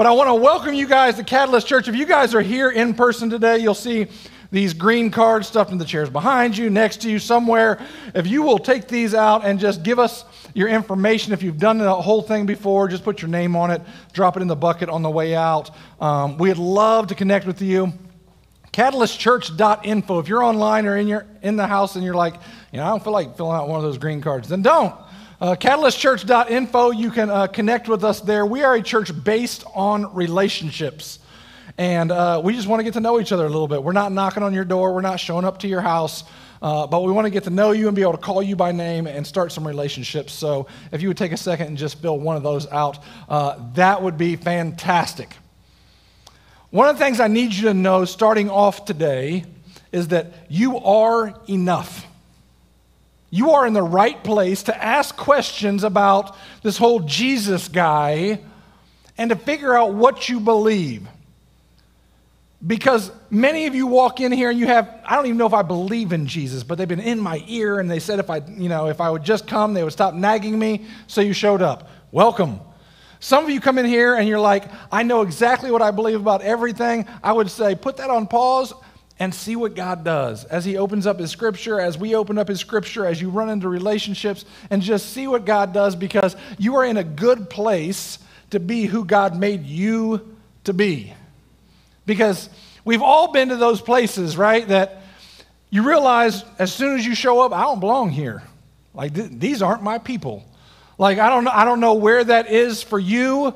But I want to welcome you guys to Catalyst Church. If you guys are here in person today, you'll see these green cards stuffed in the chairs behind you, next to you, somewhere. If you will take these out and just give us your information, if you've done the whole thing before, just put your name on it, drop it in the bucket on the way out. Um, we'd love to connect with you. CatalystChurch.info. If you're online or in, your, in the house and you're like, you know, I don't feel like filling out one of those green cards, then don't. Uh, CatalystChurch.info, you can uh, connect with us there. We are a church based on relationships. And uh, we just want to get to know each other a little bit. We're not knocking on your door, we're not showing up to your house, uh, but we want to get to know you and be able to call you by name and start some relationships. So if you would take a second and just fill one of those out, uh, that would be fantastic. One of the things I need you to know starting off today is that you are enough. You are in the right place to ask questions about this whole Jesus guy and to figure out what you believe. Because many of you walk in here and you have, I don't even know if I believe in Jesus, but they've been in my ear and they said if I, you know, if I would just come, they would stop nagging me, so you showed up. Welcome. Some of you come in here and you're like, I know exactly what I believe about everything. I would say, put that on pause and see what God does as He opens up His scripture, as we open up His scripture, as you run into relationships, and just see what God does because you are in a good place to be who God made you to be. Because we've all been to those places, right? That you realize as soon as you show up, I don't belong here. Like, th- these aren't my people. Like, I don't, know, I don't know where that is for you.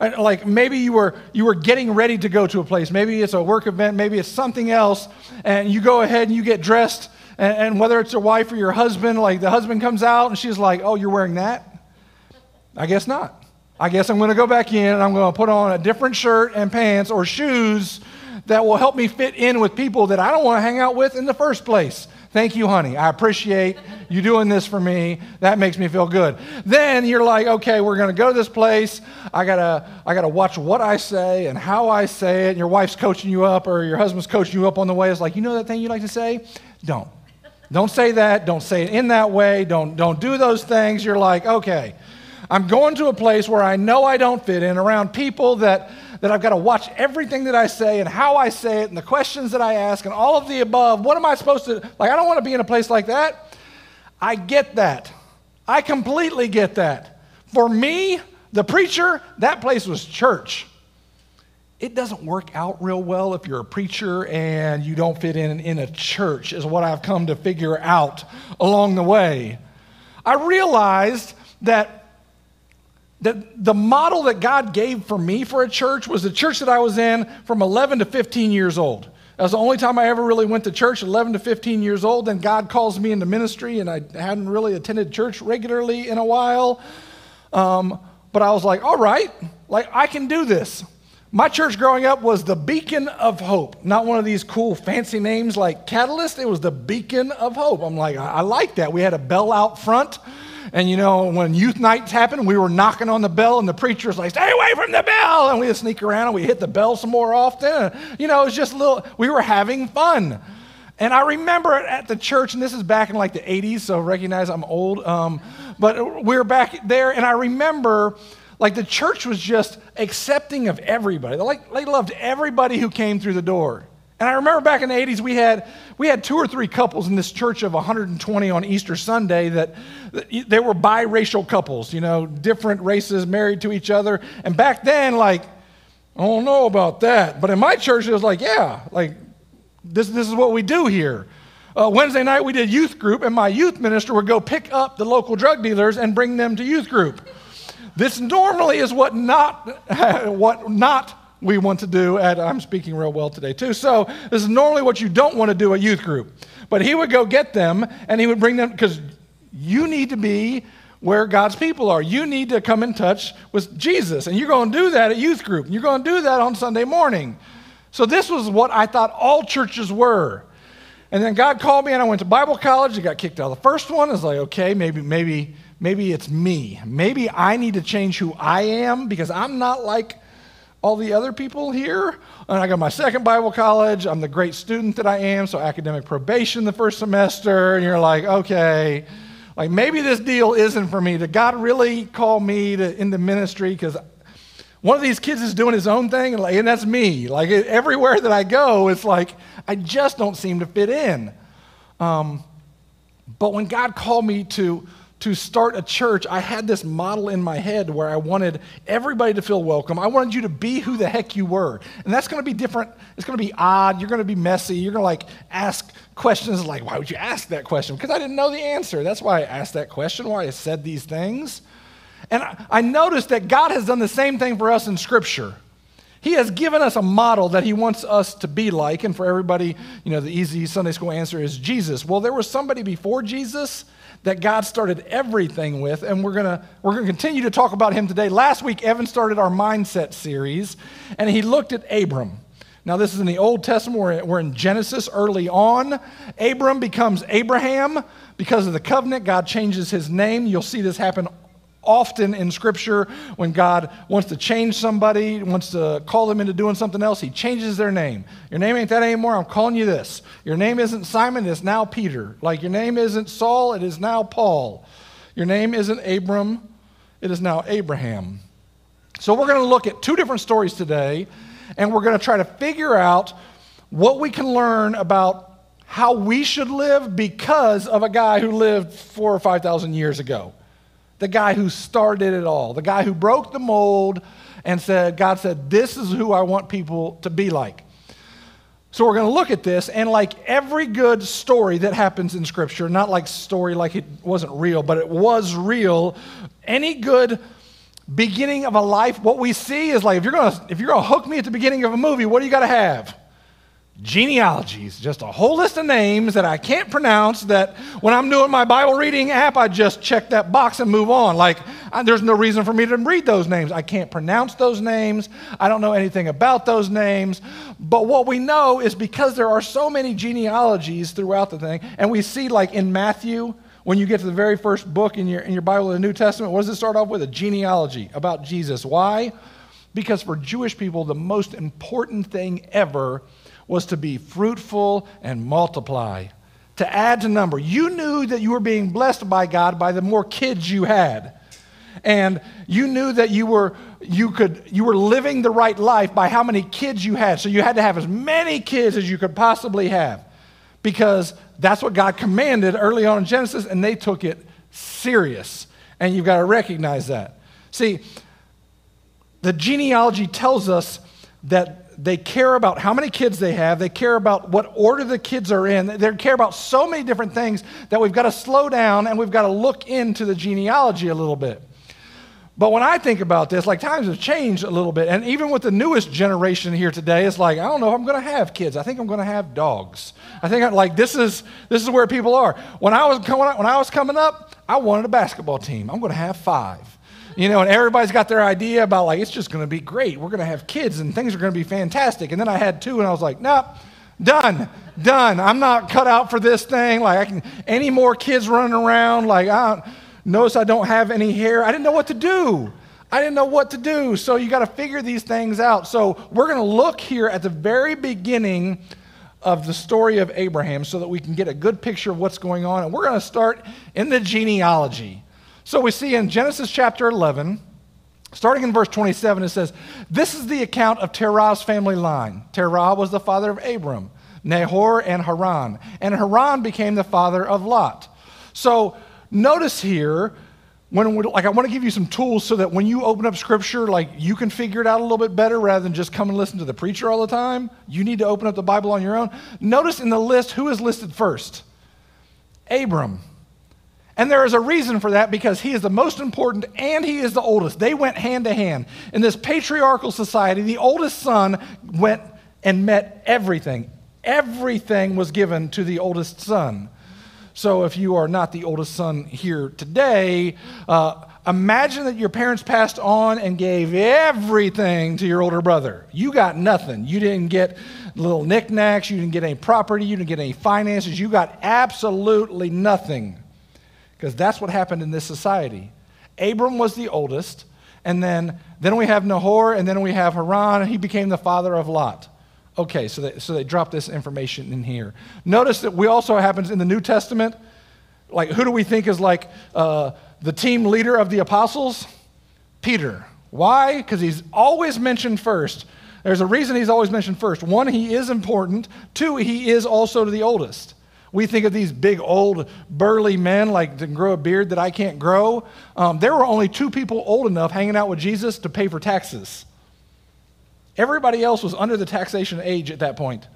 Like maybe you were you were getting ready to go to a place. Maybe it's a work event. Maybe it's something else, and you go ahead and you get dressed. And, and whether it's your wife or your husband, like the husband comes out and she's like, "Oh, you're wearing that? I guess not." I guess I'm going to go back in and I'm going to put on a different shirt and pants or shoes that will help me fit in with people that I don't want to hang out with in the first place. Thank you, honey. I appreciate you doing this for me. That makes me feel good. Then you're like, okay, we're going to go to this place. I got to I got to watch what I say and how I say it. And your wife's coaching you up or your husband's coaching you up on the way. It's like, you know that thing you like to say? Don't. Don't say that. Don't say it in that way. Don't don't do those things. You're like, okay. I'm going to a place where I know I don't fit in, around people that, that I've got to watch everything that I say and how I say it and the questions that I ask and all of the above. What am I supposed to, like, I don't want to be in a place like that. I get that. I completely get that. For me, the preacher, that place was church. It doesn't work out real well if you're a preacher and you don't fit in in a church, is what I've come to figure out along the way. I realized that that the model that God gave for me for a church was the church that I was in from 11 to 15 years old. That was the only time I ever really went to church, 11 to 15 years old. Then God calls me into ministry, and I hadn't really attended church regularly in a while. Um, but I was like, all right, like I can do this. My church growing up was the Beacon of Hope, not one of these cool fancy names like Catalyst. It was the Beacon of Hope. I'm like, I, I like that. We had a bell out front. And you know, when youth nights happened, we were knocking on the bell, and the preacher was like, "Stay away from the bell!" And we'd sneak around and we hit the bell some more often. You know, it was just a little. We were having fun. And I remember at the church, and this is back in like the 80s, so recognize I'm old. Um, but we were back there, and I remember like the church was just accepting of everybody. Like, they loved everybody who came through the door. And I remember back in the 80s, we had, we had two or three couples in this church of 120 on Easter Sunday that, that they were biracial couples, you know, different races married to each other. And back then, like, I don't know about that. But in my church, it was like, yeah, like, this, this is what we do here. Uh, Wednesday night, we did youth group, and my youth minister would go pick up the local drug dealers and bring them to youth group. This normally is what not, what not we want to do at, I'm speaking real well today too. So this is normally what you don't want to do at youth group. But he would go get them and he would bring them because you need to be where God's people are. You need to come in touch with Jesus. And you're going to do that at youth group. You're going to do that on Sunday morning. So this was what I thought all churches were. And then God called me and I went to Bible college. I got kicked out of the first one. I was like, okay, maybe, maybe, maybe it's me. Maybe I need to change who I am because I'm not like all the other people here. And I got my second Bible college. I'm the great student that I am, so academic probation the first semester. And you're like, okay, like maybe this deal isn't for me. Did God really call me to, into ministry? Because one of these kids is doing his own thing, and, that's me. Like everywhere that I go, it's like I just don't seem to fit in. Um, but when God called me to to start a church, I had this model in my head where I wanted everybody to feel welcome. I wanted you to be who the heck you were. And that's going to be different. It's going to be odd. You're going to be messy. You're going to like ask questions like, why would you ask that question? Because I didn't know the answer. That's why I asked that question, why I said these things. And I, I noticed that God has done the same thing for us in Scripture. He has given us a model that He wants us to be like. And for everybody, you know, the easy Sunday school answer is Jesus. Well, there was somebody before Jesus that God started everything with, and we're gonna we're gonna continue to talk about him today. Last week, Evan started our mindset series, and he looked at Abram. Now, this is in the Old Testament. We're, we're in Genesis early on. Abram becomes Abraham because of the covenant. God changes his name. You'll see this happen often in Scripture when God wants to change somebody, wants to call them into doing something else, He changes their name. Your name ain't that anymore. I'm calling you this. Your name isn't Simon, it's now Peter. Like your name isn't Saul, it is now Paul. Your name isn't Abram, it is now Abraham. So we're going to look at two different stories today, and we're going to try to figure out what we can learn about how we should live because of a guy who lived four or 5,000 years ago the guy who started it all, the guy who broke the mold and said, God said, This is who I want people to be like. So we're going to look at this, and like every good story that happens in Scripture, not like story like it wasn't real, but it was real, any good beginning of a life, what we see is like if you're going to if you're going to hook me at the beginning of a movie, what do you got to have? Genealogies, just a whole list of names that I can't pronounce. That when I'm doing my Bible reading app, I just check that box and move on. Like, I, there's no reason for me to read those names. I can't pronounce those names. I don't know anything about those names. But what we know is because there are so many genealogies throughout the thing, and we see, like in Matthew, when you get to the very first book in your, in your Bible, the New Testament, what does it start off with? A genealogy about Jesus. Why? Because for Jewish people, the most important thing ever was to be fruitful and multiply, to add to number. You knew that you were being blessed by God by the more kids you had. And you knew that you were, you, could, you were living the right life by how many kids you had. So you had to have as many kids as you could possibly have because that's what God commanded early on in Genesis, and they took it serious. And you've got to recognize that. See, the genealogy tells us that they care about how many kids they have. They care about what order the kids are in. They care about so many different things that we've got to slow down and we've got to look into the genealogy a little bit. But when I think about this, like times have changed a little bit. And even with the newest generation here today, it's like, I don't know if I'm going to have kids. I think I'm going to have dogs. I think I'm like, this is, this is where people are. When I, was coming, when I was coming up, I wanted a basketball team. I'm going to have five you know, and everybody's got their idea about like, it's just going to be great. We're going to have kids and things are going to be fantastic. And then I had two and I was like, nope, done, done. I'm not cut out for this thing. Like, I can, any more kids running around, like, I don't, notice I don't have any hair. I didn't know what to do. I didn't know what to do. So you got to figure these things out. So we're going to look here at the very beginning of the story of Abraham so that we can get a good picture of what's going on. And we're going to start in the genealogy. So we see in Genesis chapter 11, starting in verse 27, it says, This is the account of Terah's family line. Terah was the father of Abram, Nahor, and Haran. And Haran became the father of Lot. So notice here, when like I want to give you some tools so that when you open up scripture, like you can figure it out a little bit better rather than just come and listen to the preacher all the time. You need to open up the Bible on your own. Notice in the list who is listed first Abram. And there is a reason for that because he is the most important and he is the oldest. They went hand to hand. In this patriarchal society, the oldest son went and met everything. Everything was given to the oldest son. So if you are not the oldest son here today, uh, imagine that your parents passed on and gave everything to your older brother. You got nothing. You didn't get little knickknacks, you didn't get any property, you didn't get any finances, you got absolutely nothing because that's what happened in this society. Abram was the oldest, and then, then we have Nahor, and then we have Haran, and he became the father of Lot. Okay, so they, so they drop this information in here. Notice that we also happens in the New Testament. Like, who do we think is like uh, the team leader of the apostles? Peter. Why? Because he's always mentioned first. There's a reason he's always mentioned first. One, he is important. Two, he is also the oldest. We think of these big, old, burly men like to grow a beard that I can't grow. Um, there were only two people old enough hanging out with Jesus to pay for taxes. Everybody else was under the taxation age at that point.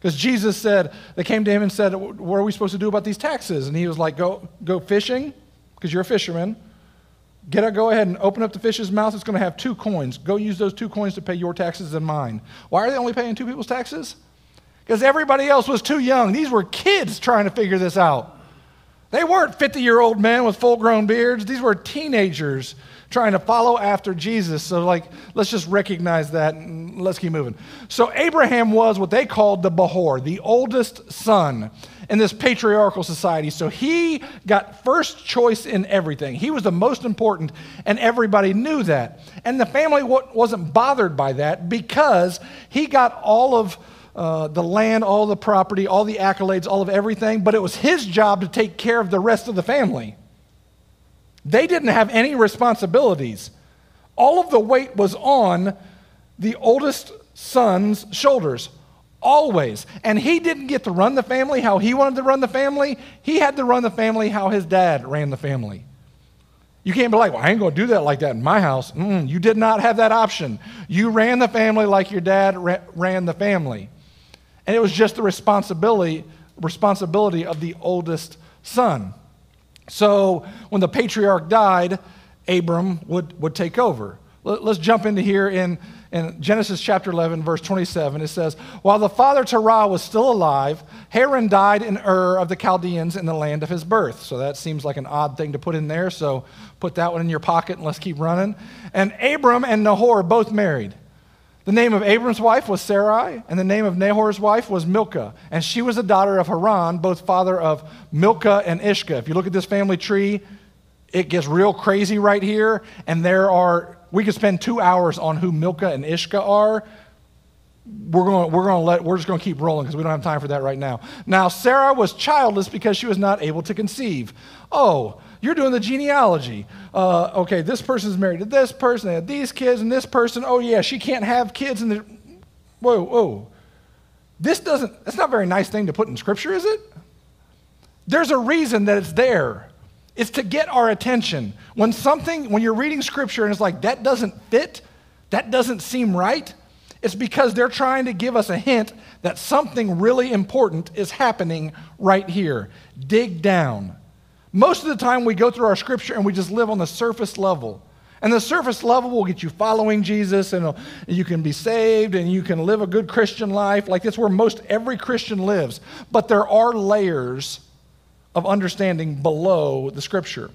Because Jesus said, they came to him and said, What are we supposed to do about these taxes? And he was like, Go, go fishing, because you're a fisherman. Get go ahead and open up the fish's mouth. It's going to have two coins. Go use those two coins to pay your taxes and mine. Why are they only paying two people's taxes? Because everybody else was too young. These were kids trying to figure this out. They weren't 50 year old men with full grown beards, these were teenagers trying to follow after Jesus. So, like, let's just recognize that and let's keep moving. So, Abraham was what they called the Behor, the oldest son in this patriarchal society. So, he got first choice in everything. He was the most important, and everybody knew that. And the family wasn't bothered by that because he got all of uh, the land, all the property, all the accolades, all of everything, but it was his job to take care of the rest of the family. They didn't have any responsibilities. All of the weight was on the oldest son's shoulders, always. And he didn't get to run the family how he wanted to run the family. He had to run the family how his dad ran the family. You can't be like, well, I ain't going to do that like that in my house. Mm, you did not have that option. You ran the family like your dad ra- ran the family. And it was just the responsibility, responsibility of the oldest son. So when the patriarch died, Abram would, would take over. Let, us jump into here in, in Genesis chapter 11, verse 27. It says, While the father Terah was still alive, Haran died in Ur of the Chaldeans in the land of his birth. So that seems like an odd thing to put in there. So put that one in your pocket and let's keep running. And Abram and Nahor both married. The name of Abram's wife was Sarai, and the name of Nahor's wife was Milcah. And she was a daughter of Haran, both father of Milcah and Iscah. If you look at this family tree, it gets real crazy right here. And there are, we could spend two hours on who Milcah and Iscah are. We're going, we're going to let, we're just going to keep rolling because we don't have time for that right now. Now, Sarah was childless because she was not able to conceive. Oh, you're doing the genealogy. Uh, okay, this person's married to this person, they had these kids, and this person, oh yeah, she can't have kids. And whoa, whoa. This doesn't, that's not a very nice thing to put in Scripture, is it? There's a reason that it's there. It's to get our attention. When something, when you're reading Scripture and it's like, that doesn't fit, that doesn't seem right, it's because they're trying to give us a hint that something really important is happening right here. Dig down. Most of the time, we go through our scripture and we just live on the surface level. And the surface level will get you following Jesus, and you can be saved, and you can live a good Christian life. Like that's where most every Christian lives. But there are layers of understanding below the scripture,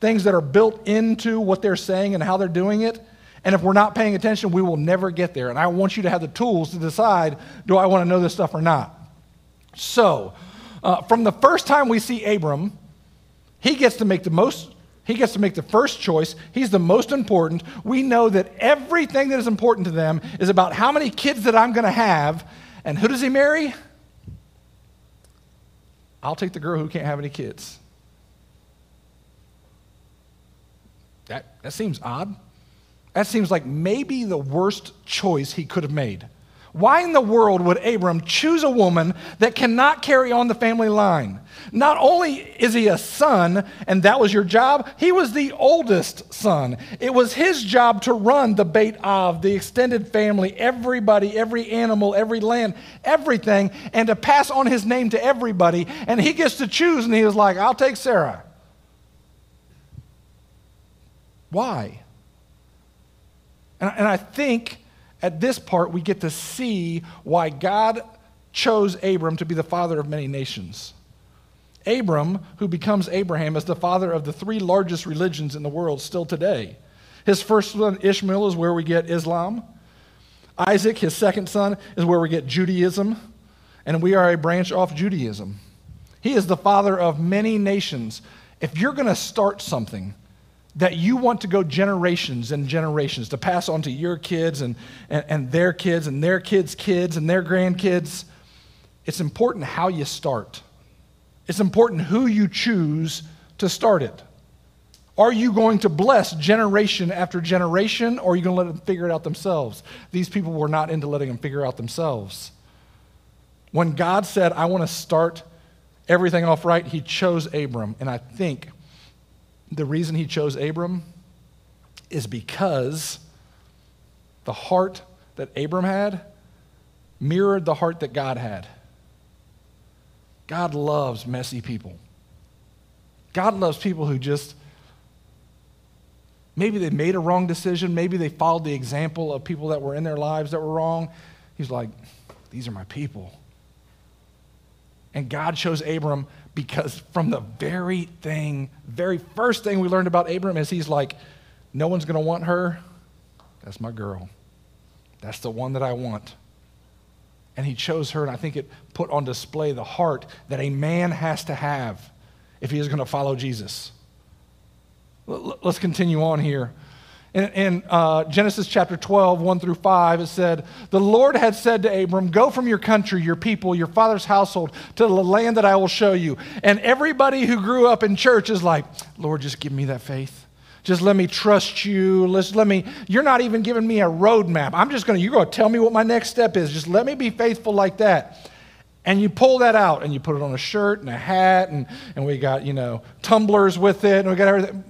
things that are built into what they're saying and how they're doing it. And if we're not paying attention, we will never get there. And I want you to have the tools to decide do I want to know this stuff or not? So, uh, from the first time we see Abram, he gets to make the most he gets to make the first choice. He's the most important. We know that everything that is important to them is about how many kids that I'm going to have. And who does he marry? I'll take the girl who can't have any kids. That, that seems odd. That seems like maybe the worst choice he could have made. Why in the world would Abram choose a woman that cannot carry on the family line? Not only is he a son, and that was your job, he was the oldest son. It was his job to run the Beit Av, the extended family, everybody, every animal, every land, everything, and to pass on his name to everybody. And he gets to choose, and he was like, I'll take Sarah. Why? And, and I think at this part, we get to see why God chose Abram to be the father of many nations. Abram, who becomes Abraham, is the father of the three largest religions in the world still today. His first son, Ishmael, is where we get Islam. Isaac, his second son, is where we get Judaism. And we are a branch off Judaism. He is the father of many nations. If you're going to start something, that you want to go generations and generations to pass on to your kids and, and, and, their kids and their kids' kids and their grandkids, it's important how you start. It's important who you choose to start it. Are you going to bless generation after generation, or are you going to let them figure it out themselves? These people were not into letting them figure out themselves. When God said, I want to start everything off right, he chose Abram. And I think the reason he chose Abram is because the heart that Abram had mirrored the heart that God had. God loves messy people. God loves people who just maybe they made a wrong decision, maybe they followed the example of people that were in their lives that were wrong. He's like, these are my people. And God chose Abram because from the very thing, very first thing we learned about Abram is he's like, no one's going to want her. That's my girl. That's the one that I want. And he chose her, and I think it put on display the heart that a man has to have if he is going to follow Jesus. Let's continue on here. In, in uh, Genesis chapter 12, 1 through 5, it said, The Lord had said to Abram, Go from your country, your people, your father's household, to the land that I will show you. And everybody who grew up in church is like, Lord, just give me that faith. Just let me trust you. Let's let me. You're not even giving me a roadmap. I'm just going to, you're going to tell me what my next step is. Just let me be faithful like that. And you pull that out and you put it on a shirt and a hat, and, and we got, you know, tumblers with it, and we got everything.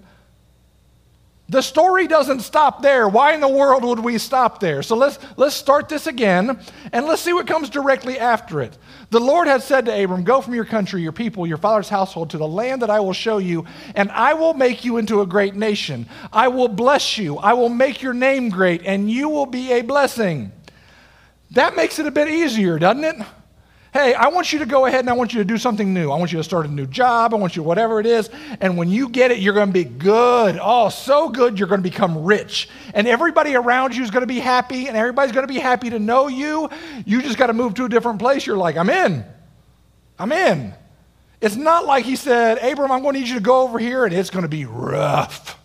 The story doesn't stop there. Why in the world would we stop there? So let's, let's start this again and let's see what comes directly after it. The Lord had said to Abram, Go from your country, your people, your father's household to the land that I will show you, and I will make you into a great nation. I will bless you. I will make your name great, and you will be a blessing. That makes it a bit easier, doesn't it? Hey, I want you to go ahead and I want you to do something new. I want you to start a new job. I want you, whatever it is. And when you get it, you're going to be good. Oh, so good, you're going to become rich. And everybody around you is going to be happy, and everybody's going to be happy to know you. You just got to move to a different place. You're like, I'm in. I'm in. It's not like he said, Abram, I'm going to need you to go over here, and it's going to be rough.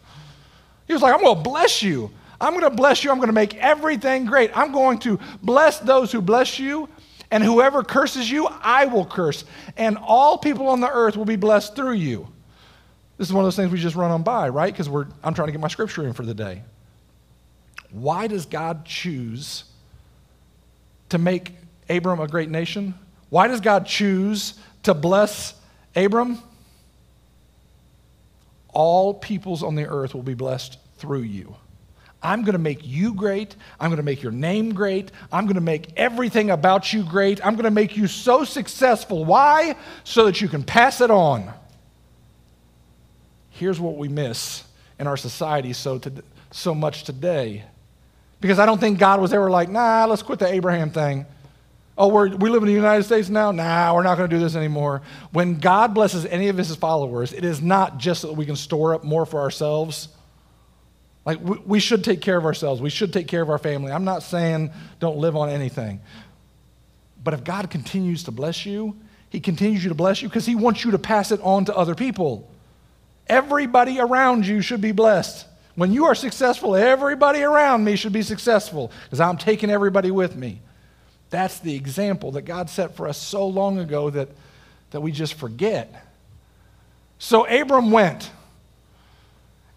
He was like, I'm going to bless you. I'm going to bless you. I'm going to make everything great. I'm going to bless those who bless you. And whoever curses you, I will curse. And all people on the earth will be blessed through you. This is one of those things we just run on by, right? Because I'm trying to get my scripture in for the day. Why does God choose to make Abram a great nation? Why does God choose to bless Abram? All peoples on the earth will be blessed through you. I'm going to make you great. I'm going to make your name great. I'm going to make everything about you great. I'm going to make you so successful. Why? So that you can pass it on. Here's what we miss in our society so, to, so much today. Because I don't think God was ever like, nah, let's quit the Abraham thing. Oh, we're, we live in the United States now? Nah, we're not going to do this anymore. When God blesses any of his followers, it is not just so that we can store up more for ourselves like, we, we should take care of ourselves. We should take care of our family. I'm not saying don't live on anything. But if God continues to bless you, He continues you to bless you because He wants you to pass it on to other people. Everybody around you should be blessed. When you are successful, everybody around me should be successful because I'm taking everybody with me. That's the example that God set for us so long ago that, that we just forget. So Abram went.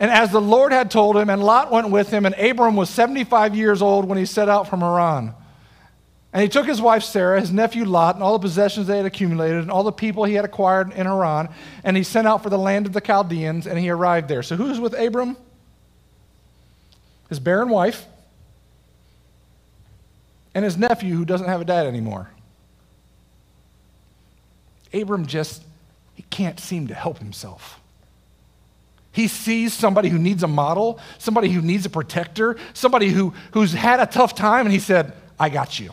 And as the Lord had told him, and Lot went with him, and Abram was 75 years old when he set out from Haran. And he took his wife Sarah, his nephew Lot, and all the possessions they had accumulated, and all the people he had acquired in Haran, and he sent out for the land of the Chaldeans, and he arrived there. So who's with Abram? His barren wife, and his nephew who doesn't have a dad anymore. Abram just, he can't seem to help himself. He sees somebody who needs a model, somebody who needs a protector, somebody who, who's had a tough time, and he said, I got you.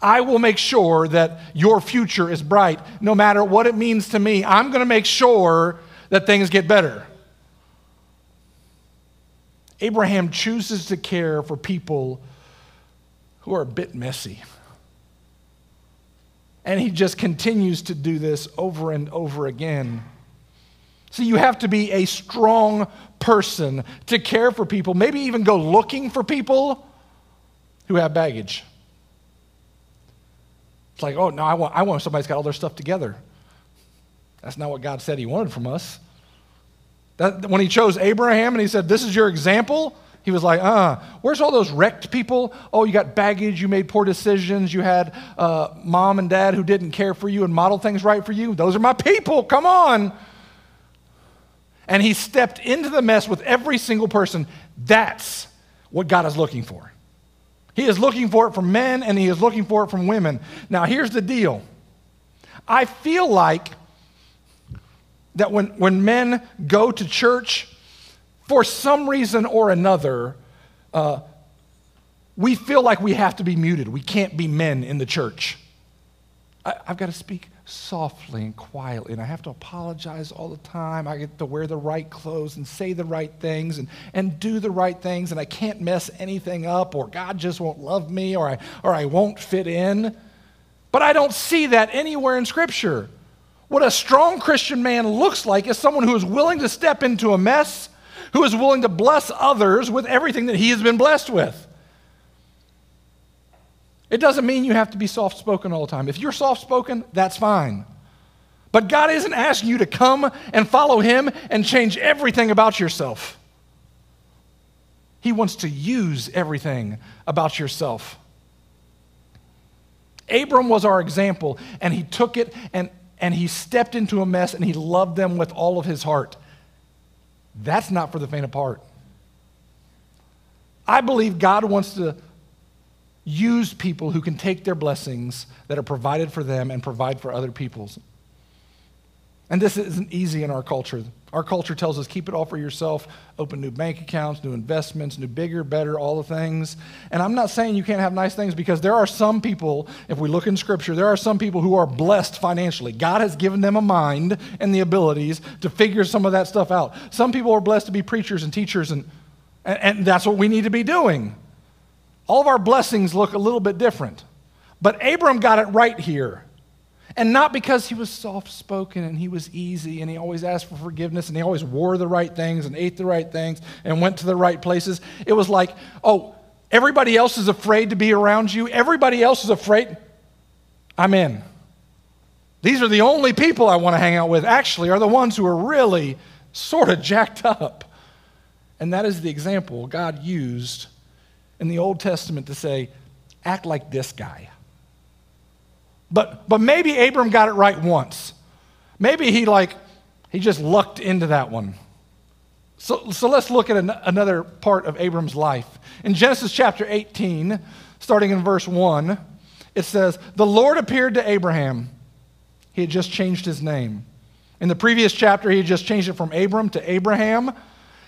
I will make sure that your future is bright no matter what it means to me. I'm going to make sure that things get better. Abraham chooses to care for people who are a bit messy. And he just continues to do this over and over again. So you have to be a strong person to care for people, maybe even go looking for people who have baggage. It's like, oh, no, I want, I want somebody's got all their stuff together. That's not what God said He wanted from us. That, when he chose Abraham and he said, This is your example, he was like, uh, where's all those wrecked people? Oh, you got baggage, you made poor decisions, you had uh, mom and dad who didn't care for you and model things right for you. Those are my people, come on. And he stepped into the mess with every single person. That's what God is looking for. He is looking for it from men and he is looking for it from women. Now, here's the deal I feel like that when, when men go to church, for some reason or another, uh, we feel like we have to be muted. We can't be men in the church. I, I've got to speak softly and quietly, and I have to apologize all the time. I get to wear the right clothes and say the right things and, and do the right things, and I can't mess anything up, or God just won't love me, or I, or I won't fit in. But I don't see that anywhere in Scripture. What a strong Christian man looks like is someone who is willing to step into a mess who is willing to bless others with everything that he has been blessed with. It doesn't mean you have to be soft spoken all the time. If you're soft spoken, that's fine. But God isn't asking you to come and follow Him and change everything about yourself. He wants to use everything about yourself. Abram was our example, and he took it and, and he stepped into a mess and he loved them with all of his heart. That's not for the faint of heart. I believe God wants to use people who can take their blessings that are provided for them and provide for other people's. And this isn't easy in our culture. Our culture tells us keep it all for yourself, open new bank accounts, new investments, new bigger, better, all the things. And I'm not saying you can't have nice things because there are some people, if we look in scripture, there are some people who are blessed financially. God has given them a mind and the abilities to figure some of that stuff out. Some people are blessed to be preachers and teachers, and, and, and that's what we need to be doing. All of our blessings look a little bit different. But Abram got it right here. And not because he was soft spoken and he was easy and he always asked for forgiveness and he always wore the right things and ate the right things and went to the right places. It was like, oh, everybody else is afraid to be around you. Everybody else is afraid. I'm in. These are the only people I want to hang out with, actually, are the ones who are really sort of jacked up. And that is the example God used in the Old Testament to say, act like this guy. But, but maybe Abram got it right once. Maybe he like, he just lucked into that one. So, so let's look at an, another part of Abram's life. In Genesis chapter 18, starting in verse 1, it says, The Lord appeared to Abraham. He had just changed his name. In the previous chapter, he had just changed it from Abram to Abraham.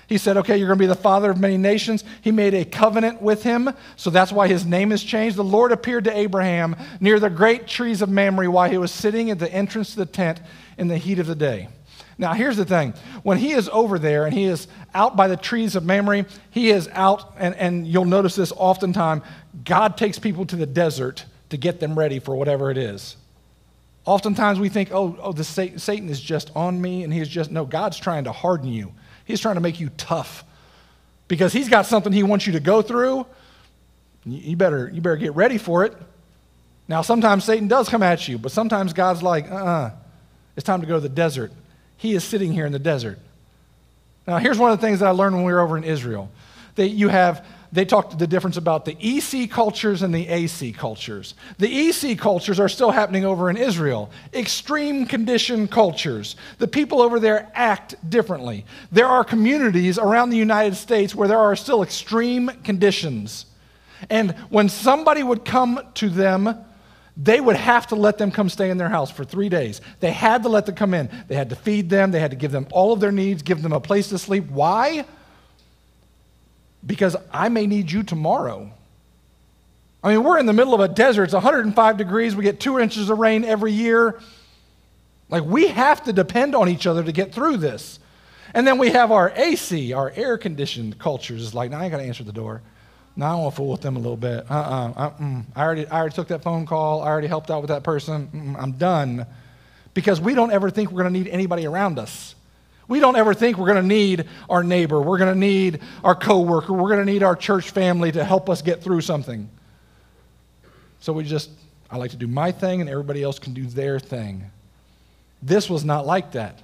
He said, Okay, you're going to be the father of many nations. He made a covenant with him, so that's why his name is changed. The Lord appeared to Abraham near the great trees of Mamre while he was sitting at the entrance to the tent in the heat of the day. Now, here's the thing when he is over there and he is out by the trees of Mamre, he is out, and, and you'll notice this oftentimes God takes people to the desert to get them ready for whatever it is. Oftentimes we think, oh, oh the Satan is just on me, and he's just, no, God's trying to harden you. He's trying to make you tough because he's got something he wants you to go through. You better, you better get ready for it. Now, sometimes Satan does come at you, but sometimes God's like, uh uh-uh, uh it's time to go to the desert. He is sitting here in the desert. Now, here's one of the things that I learned when we were over in Israel that you have they talked the difference about the EC cultures and the AC cultures. The EC cultures are still happening over in Israel. Extreme condition cultures. The people over there act differently. There are communities around the United States where there are still extreme conditions. And when somebody would come to them, they would have to let them come stay in their house for three days. They had to let them come in. They had to feed them. They had to give them all of their needs, give them a place to sleep. Why? Because I may need you tomorrow. I mean, we're in the middle of a desert. It's 105 degrees. We get two inches of rain every year. Like, we have to depend on each other to get through this. And then we have our AC, our air conditioned cultures. It's like, now I ain't got to answer the door. Now I want to fool with them a little bit. Uh-uh. uh I, already, I already took that phone call. I already helped out with that person. Mm-mm, I'm done. Because we don't ever think we're going to need anybody around us. We don't ever think we're going to need our neighbor, we're going to need our coworker, we're going to need our church family to help us get through something. So we just, I like to do my thing and everybody else can do their thing. This was not like that.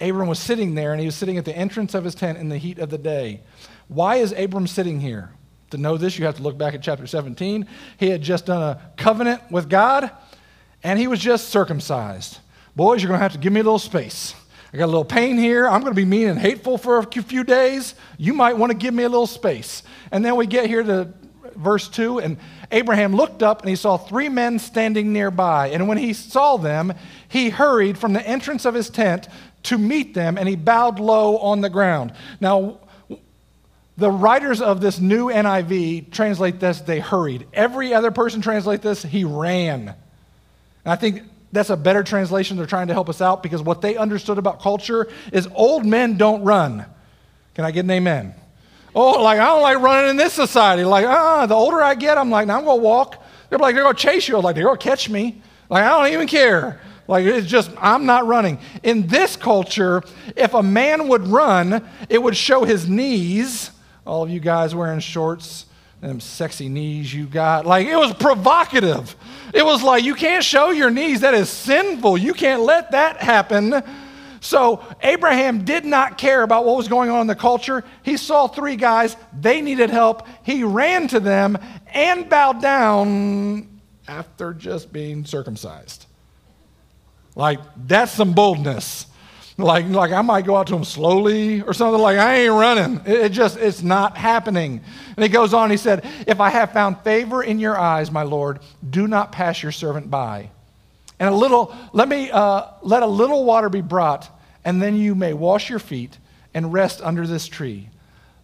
Abram was sitting there, and he was sitting at the entrance of his tent in the heat of the day. Why is Abram sitting here? To know this, you have to look back at chapter 17. He had just done a covenant with God, and he was just circumcised. Boys, you're going to have to give me a little space. I got a little pain here. I'm going to be mean and hateful for a few days. You might want to give me a little space. And then we get here to verse 2, and Abraham looked up and he saw three men standing nearby. And when he saw them, he hurried from the entrance of his tent to meet them, and he bowed low on the ground. Now, the writers of this new NIV translate this, they hurried. Every other person translate this, he ran. And I think that's a better translation. They're trying to help us out because what they understood about culture is old men don't run. Can I get an amen? Oh, like I don't like running in this society. Like, ah, the older I get, I'm like, now I'm gonna walk. They're like, they're gonna chase you. like, they're gonna catch me. Like, I don't even care. Like, it's just, I'm not running. In this culture, if a man would run, it would show his knees. All of you guys wearing shorts, them sexy knees you got. Like, it was provocative. It was like, you can't show your knees. That is sinful. You can't let that happen. So Abraham did not care about what was going on in the culture. He saw three guys, they needed help. He ran to them and bowed down after just being circumcised. Like, that's some boldness. Like, like I might go out to him slowly or something like I ain't running. It, it just it's not happening. And he goes on, he said, If I have found favor in your eyes, my Lord, do not pass your servant by. And a little, let me uh, let a little water be brought, and then you may wash your feet and rest under this tree.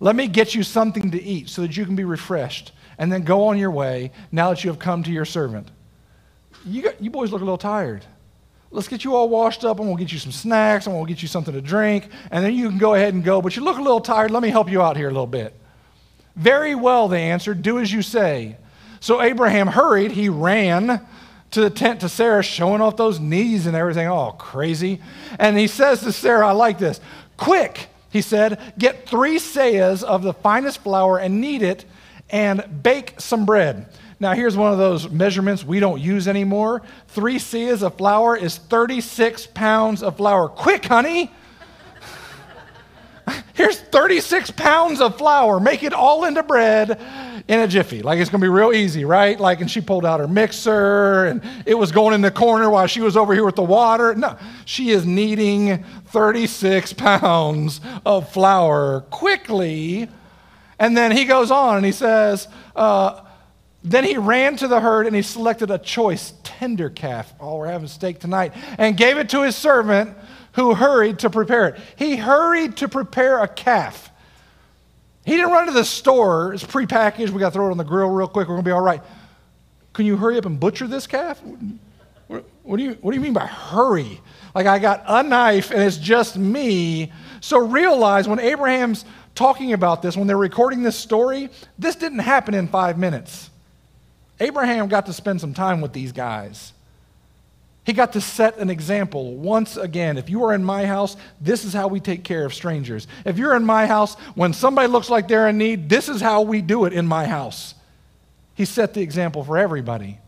Let me get you something to eat so that you can be refreshed, and then go on your way now that you have come to your servant. You, got, you boys look a little tired. Let's get you all washed up, and we'll get you some snacks, and we'll get you something to drink, and then you can go ahead and go. But you look a little tired. Let me help you out here a little bit. Very well, they answered. Do as you say. So Abraham hurried. He ran to the tent to Sarah, showing off those knees and everything, all crazy. And he says to Sarah, I like this. Quick, he said, get three seahs of the finest flour and knead it and bake some bread. Now, here's one of those measurements we don't use anymore. Three seahs of flour is 36 pounds of flour. Quick, honey. Here's 36 pounds of flour. Make it all into bread in a jiffy. Like it's to be real easy, right? Like, and she pulled out her mixer and it was going in the corner while she was over here with the water. No, she is kneading 36 pounds of flour quickly. And then he goes on and he says, uh, then he ran to the herd and he selected a choice tender calf. Oh, we're having steak tonight. And gave it to his servant who hurried to prepare it. He hurried to prepare a calf. He didn't run to the store. It's prepackaged. We got to throw it on the grill real quick. We're going to be all right. Can you hurry up and butcher this calf? What, do you, what do you mean by hurry? Like I got a knife and it's just me. So realize when Abraham's talking about this, when they're recording this story, this didn't happen in five minutes. Abraham got to spend some time with these guys. He got to set an example once again. If you are in my house, this is how we take care of strangers. If you're in my house, when somebody looks like they're in need, this is how we do it in my house. He set the example for everybody.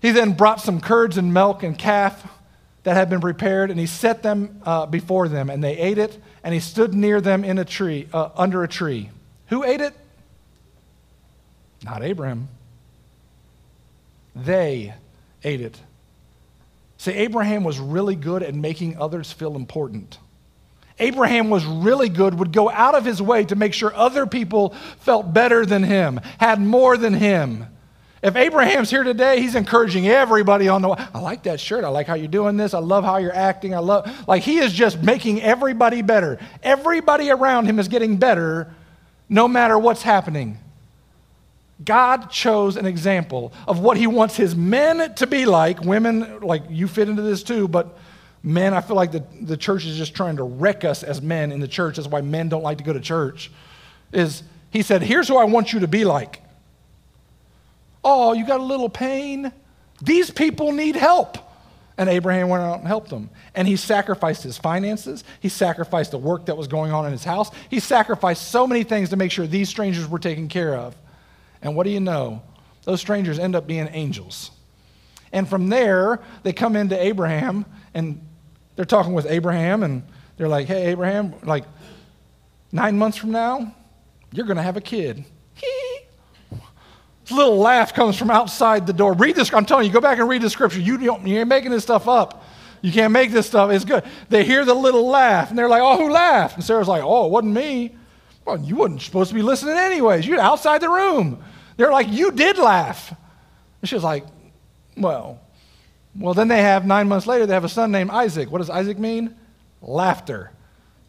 He then brought some curds and milk and calf that had been prepared, and he set them uh, before them, and they ate it. And he stood near them in a tree, uh, under a tree. Who ate it? Not Abraham. They ate it. See, Abraham was really good at making others feel important. Abraham was really good, would go out of his way to make sure other people felt better than him, had more than him. If Abraham's here today, he's encouraging everybody on the way. I like that shirt. I like how you're doing this. I love how you're acting. I love, like, he is just making everybody better. Everybody around him is getting better no matter what's happening. God chose an example of what he wants his men to be like. Women, like you fit into this too, but men, I feel like the, the church is just trying to wreck us as men in the church. That's why men don't like to go to church. Is he said, Here's who I want you to be like. Oh, you got a little pain? These people need help. And Abraham went out and helped them. And he sacrificed his finances. He sacrificed the work that was going on in his house. He sacrificed so many things to make sure these strangers were taken care of. And what do you know? Those strangers end up being angels. And from there, they come into Abraham, and they're talking with Abraham, and they're like, hey, Abraham, like nine months from now, you're going to have a kid. This little laugh comes from outside the door. Read this. I'm telling you, go back and read the scripture. You, don't, you ain't making this stuff up. You can't make this stuff. It's good. They hear the little laugh, and they're like, oh, who laughed? And Sarah's like, oh, it wasn't me. Well, you wasn't supposed to be listening anyways. You're outside the room. They're like, you did laugh. And she was like, well, well, then they have, nine months later, they have a son named Isaac. What does Isaac mean? Laughter.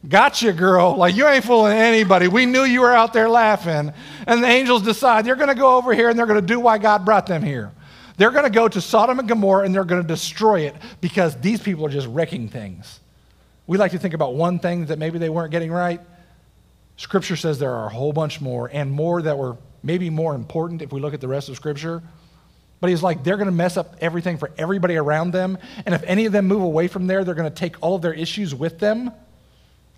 Gotcha, girl. Like, you ain't fooling anybody. We knew you were out there laughing. And the angels decide they're going to go over here and they're going to do why God brought them here. They're going to go to Sodom and Gomorrah and they're going to destroy it because these people are just wrecking things. We like to think about one thing that maybe they weren't getting right. Scripture says there are a whole bunch more, and more that were maybe more important if we look at the rest of Scripture. But he's like, they're going to mess up everything for everybody around them. And if any of them move away from there, they're going to take all of their issues with them.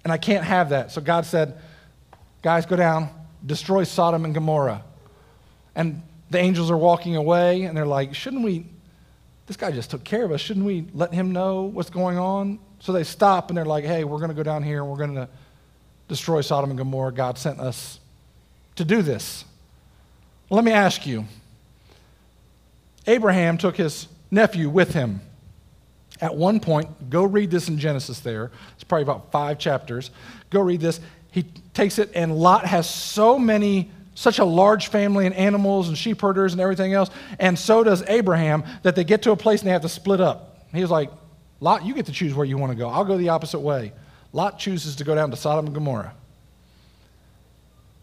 And I can't have that. So God said, guys, go down, destroy Sodom and Gomorrah. And the angels are walking away, and they're like, shouldn't we? This guy just took care of us. Shouldn't we let him know what's going on? So they stop and they're like, hey, we're going to go down here and we're going to destroy Sodom and Gomorrah. God sent us to do this. Let me ask you Abraham took his nephew with him. At one point, go read this in Genesis there. It's probably about five chapters. Go read this. He takes it, and Lot has so many, such a large family and animals and sheep herders and everything else, and so does Abraham, that they get to a place and they have to split up. He was like, Lot, you get to choose where you want to go. I'll go the opposite way. Lot chooses to go down to Sodom and Gomorrah.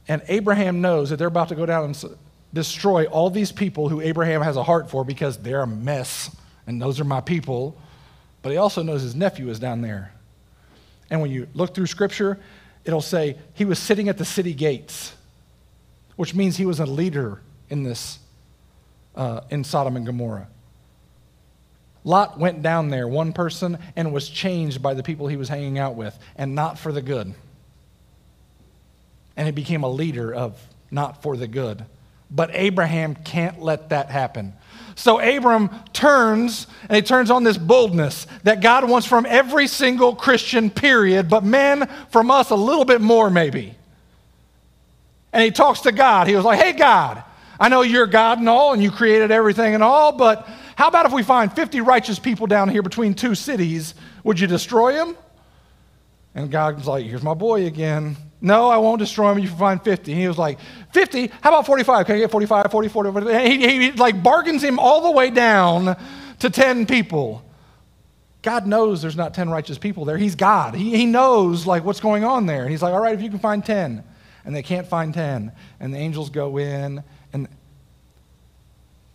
And Abraham knows that they're about to go down and destroy all these people who Abraham has a heart for because they're a mess, and those are my people. But he also knows his nephew is down there. And when you look through Scripture, it'll say he was sitting at the city gates, which means he was a leader in this, uh, in Sodom and Gomorrah. Lot went down there, one person, and was changed by the people he was hanging out with, and not for the good. And he became a leader of not for the good. But Abraham can't let that happen. So Abram turns and he turns on this boldness that God wants from every single Christian, period, but men from us a little bit more, maybe. And he talks to God. He was like, Hey, God, I know you're God and all, and you created everything and all, but how about if we find 50 righteous people down here between two cities? Would you destroy them? And God's like, Here's my boy again. No, I won't destroy him. You can find 50. And he was like, 50? How about 45? Can I get 45, 40, 40? 40? He, he like bargains him all the way down to 10 people. God knows there's not 10 righteous people there. He's God. He, he knows like what's going on there. And he's like, all right, if you can find 10. And they can't find 10. And the angels go in. And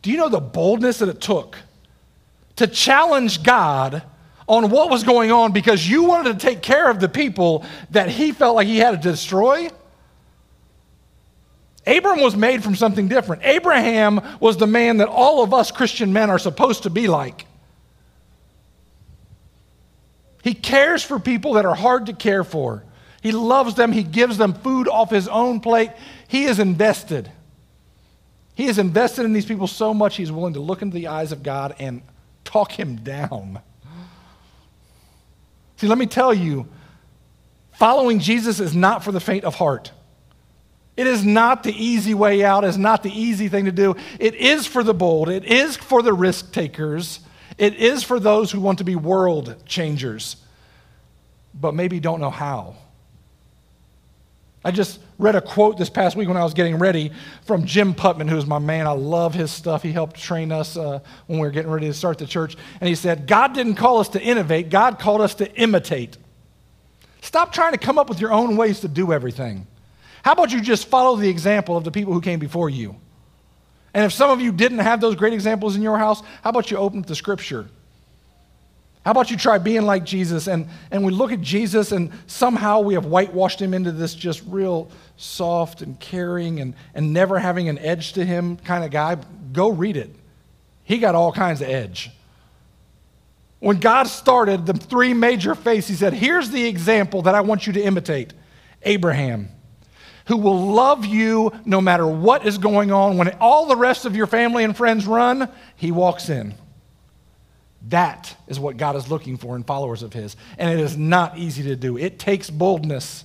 do you know the boldness that it took to challenge God on what was going on because you wanted to take care of the people that he felt like he had to destroy. Abram was made from something different. Abraham was the man that all of us Christian men are supposed to be like. He cares for people that are hard to care for. He loves them. He gives them food off his own plate. He is invested. He is invested in these people so much he's willing to look into the eyes of God and talk him down. See, let me tell you, following Jesus is not for the faint of heart. It is not the easy way out, it is not the easy thing to do. It is for the bold, it is for the risk takers, it is for those who want to be world changers, but maybe don't know how. I just read a quote this past week when I was getting ready from Jim Putman, who's my man. I love his stuff. He helped train us uh, when we were getting ready to start the church. And he said, God didn't call us to innovate, God called us to imitate. Stop trying to come up with your own ways to do everything. How about you just follow the example of the people who came before you? And if some of you didn't have those great examples in your house, how about you open up the scripture how about you try being like Jesus? And, and we look at Jesus, and somehow we have whitewashed him into this just real soft and caring and, and never having an edge to him kind of guy. Go read it. He got all kinds of edge. When God started the three major faiths, he said, Here's the example that I want you to imitate Abraham, who will love you no matter what is going on. When all the rest of your family and friends run, he walks in. That is what God is looking for in followers of His. And it is not easy to do. It takes boldness,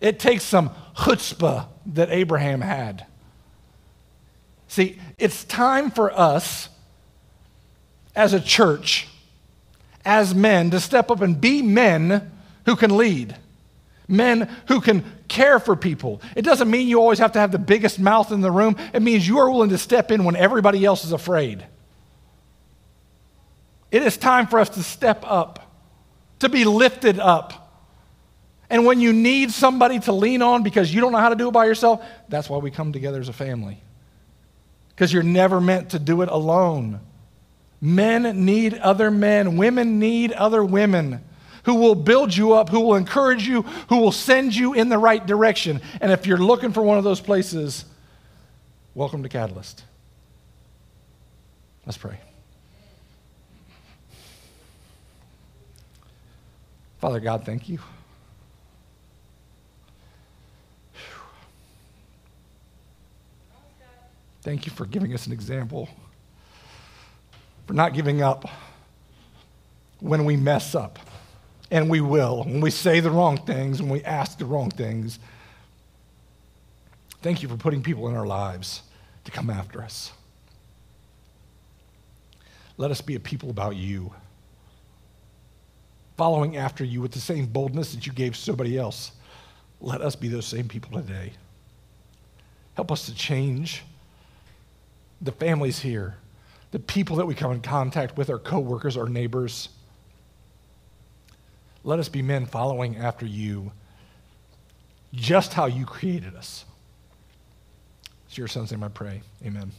it takes some chutzpah that Abraham had. See, it's time for us as a church, as men, to step up and be men who can lead, men who can care for people. It doesn't mean you always have to have the biggest mouth in the room, it means you are willing to step in when everybody else is afraid. It is time for us to step up, to be lifted up. And when you need somebody to lean on because you don't know how to do it by yourself, that's why we come together as a family. Because you're never meant to do it alone. Men need other men, women need other women who will build you up, who will encourage you, who will send you in the right direction. And if you're looking for one of those places, welcome to Catalyst. Let's pray. Father God, thank you. Thank you for giving us an example, for not giving up when we mess up. And we will, when we say the wrong things, when we ask the wrong things. Thank you for putting people in our lives to come after us. Let us be a people about you following after you with the same boldness that you gave somebody else. Let us be those same people today. Help us to change the families here, the people that we come in contact with, our coworkers, our neighbors. Let us be men following after you just how you created us. It's your son's name I pray. Amen.